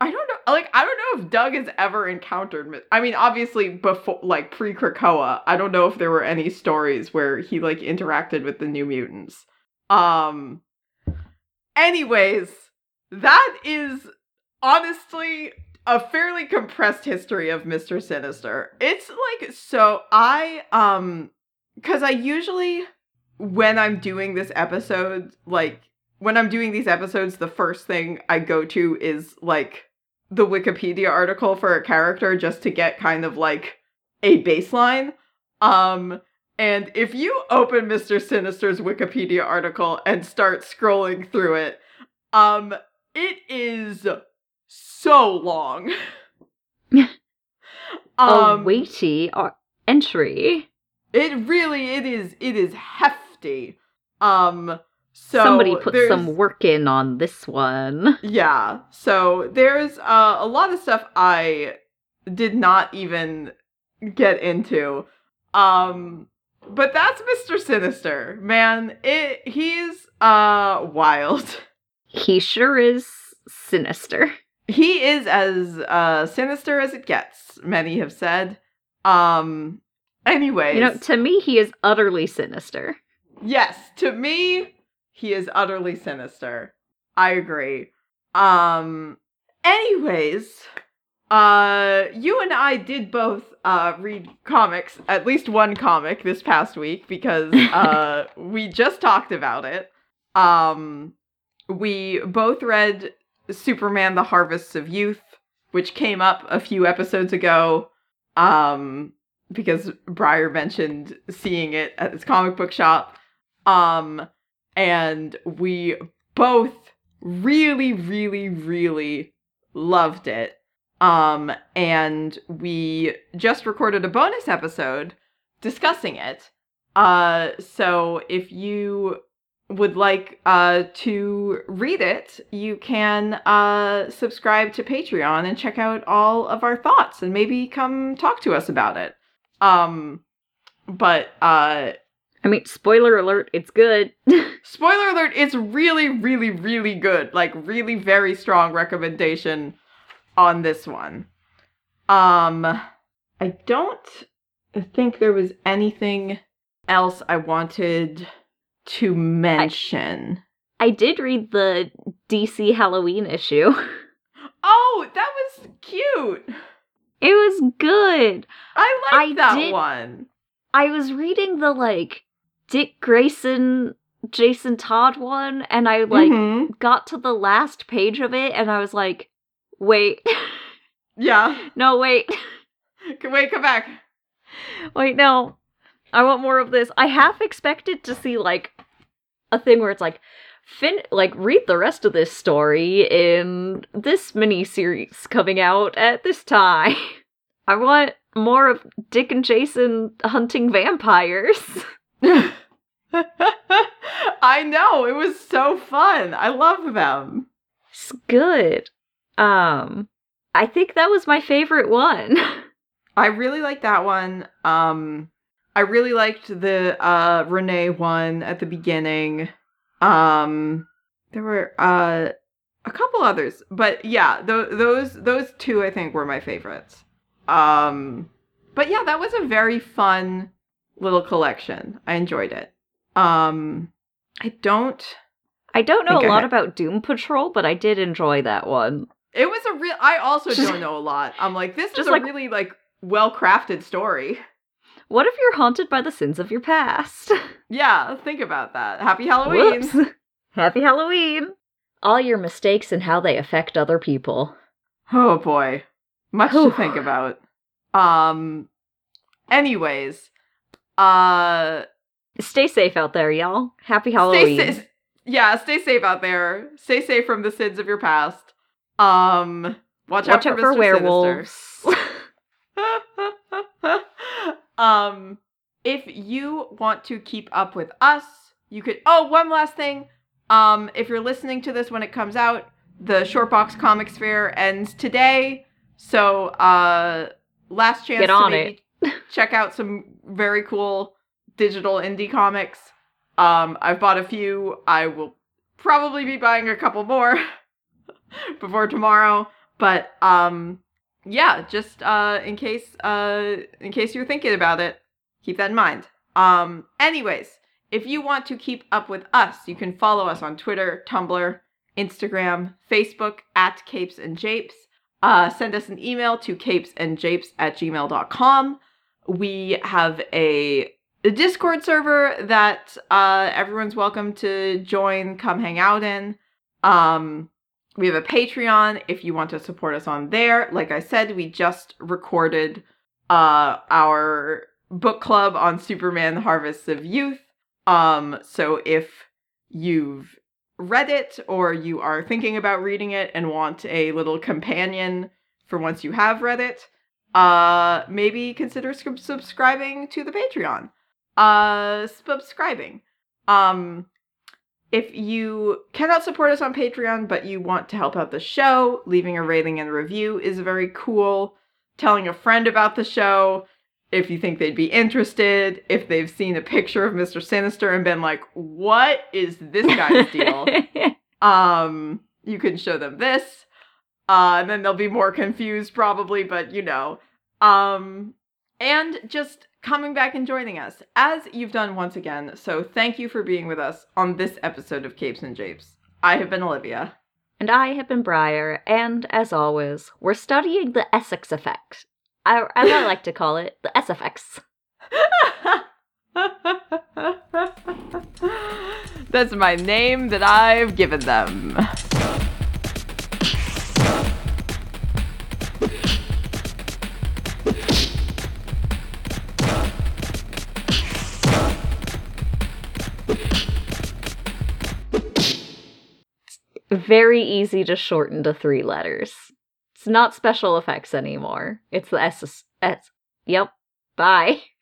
I don't know. Like, I don't know if Doug has ever encountered. I mean, obviously, before, like pre Krakoa, I don't know if there were any stories where he like interacted with the New Mutants. Um. Anyways, that is honestly a fairly compressed history of Mister Sinister. It's like so. I um, because I usually when I'm doing this episode, like when I'm doing these episodes, the first thing I go to is like the Wikipedia article for a character just to get kind of like a baseline. Um, and if you open Mr. Sinister's Wikipedia article and start scrolling through it, um, it is so long. um, a weighty entry. It really it is it is hefty. Um so somebody put some work in on this one. Yeah. So there's uh, a lot of stuff I did not even get into. Um but that's Mr. Sinister. Man, it he's uh wild. He sure is sinister. He is as uh sinister as it gets, many have said. Um anyways. You know, to me he is utterly sinister. Yes, to me he is utterly sinister. I agree. Um anyways, uh you and I did both uh read comics, at least one comic this past week because uh we just talked about it. Um we both read Superman the Harvests of Youth, which came up a few episodes ago. Um because Briar mentioned seeing it at his comic book shop. Um and we both really really really loved it um and we just recorded a bonus episode discussing it uh so if you would like uh to read it you can uh subscribe to patreon and check out all of our thoughts and maybe come talk to us about it um but uh I mean, spoiler alert, it's good. Spoiler alert, it's really, really, really good. Like, really very strong recommendation on this one. Um, I don't think there was anything else I wanted to mention. I did read the DC Halloween issue. Oh, that was cute. It was good. I like I that did- one. I was reading the like Dick Grayson, Jason Todd one, and I like Mhm. got to the last page of it, and I was like, wait, Yeah. no, wait, Can- Wait, come back. wait, no. I want more of this. I half expected to see like a thing where it's like, fin like read the rest of this story in this mini series coming out at this time. I want more of Dick and Jason hunting vampires. I know. It was so fun. I love them. It's good. Um, I think that was my favorite one. I really like that one. Um I really liked the uh Renee one at the beginning. Um there were uh a couple others, but yeah, th- those those two I think were my favorites. Um but yeah, that was a very fun little collection. I enjoyed it. Um I don't I don't know a lot had- about Doom Patrol, but I did enjoy that one. it was a real I also don't know a lot. I'm like this is Just a like- really like well-crafted story. What if you're haunted by the sins of your past? Yeah, think about that. Happy Halloween. Whoops. Happy Halloween. All your mistakes and how they affect other people. Oh boy. Much to think about. Um anyways, uh Stay safe out there, y'all. Happy stay Halloween. sa- yeah, stay safe out there. Stay safe from the sins of your past. Um watch, Watch out, out for, for Mr. werewolves. Um if you want to keep up with us, you could Oh, one last thing. Um if you're listening to this when it comes out, the Shortbox Comics Fair ends today. So, uh last chance Get to maybe check out some very cool digital indie comics. Um, I've bought a few. I will probably be buying a couple more before tomorrow. But um, yeah, just uh, in case uh, in case you're thinking about it, keep that in mind. Um, anyways, if you want to keep up with us, you can follow us on Twitter, Tumblr, Instagram, Facebook at Capes and Japes. Uh, send us an email to capesandjapes at gmail.com. We have a, a Discord server that uh, everyone's welcome to join, come hang out in. Um, we have a Patreon if you want to support us on there. Like I said, we just recorded uh, our book club on Superman Harvests of Youth. Um, so if you've read it or you are thinking about reading it and want a little companion for once you have read it, uh maybe consider sub- subscribing to the Patreon. Uh subscribing. Um if you cannot support us on Patreon but you want to help out the show, leaving a rating and review is very cool. Telling a friend about the show if you think they'd be interested, if they've seen a picture of Mr. Sinister and been like, "What is this guy's deal?" um you can show them this uh and then they'll be more confused probably but you know um and just coming back and joining us as you've done once again. So thank you for being with us on this episode of capes and japes. I have been olivia. And I have been Briar, and as always, we're studying the Essex effect. I, as I like to call it, the SFX. that's my name that i've given them Very easy to shorten to three letters. It's not special effects anymore. It's the S. S. Yep. Bye.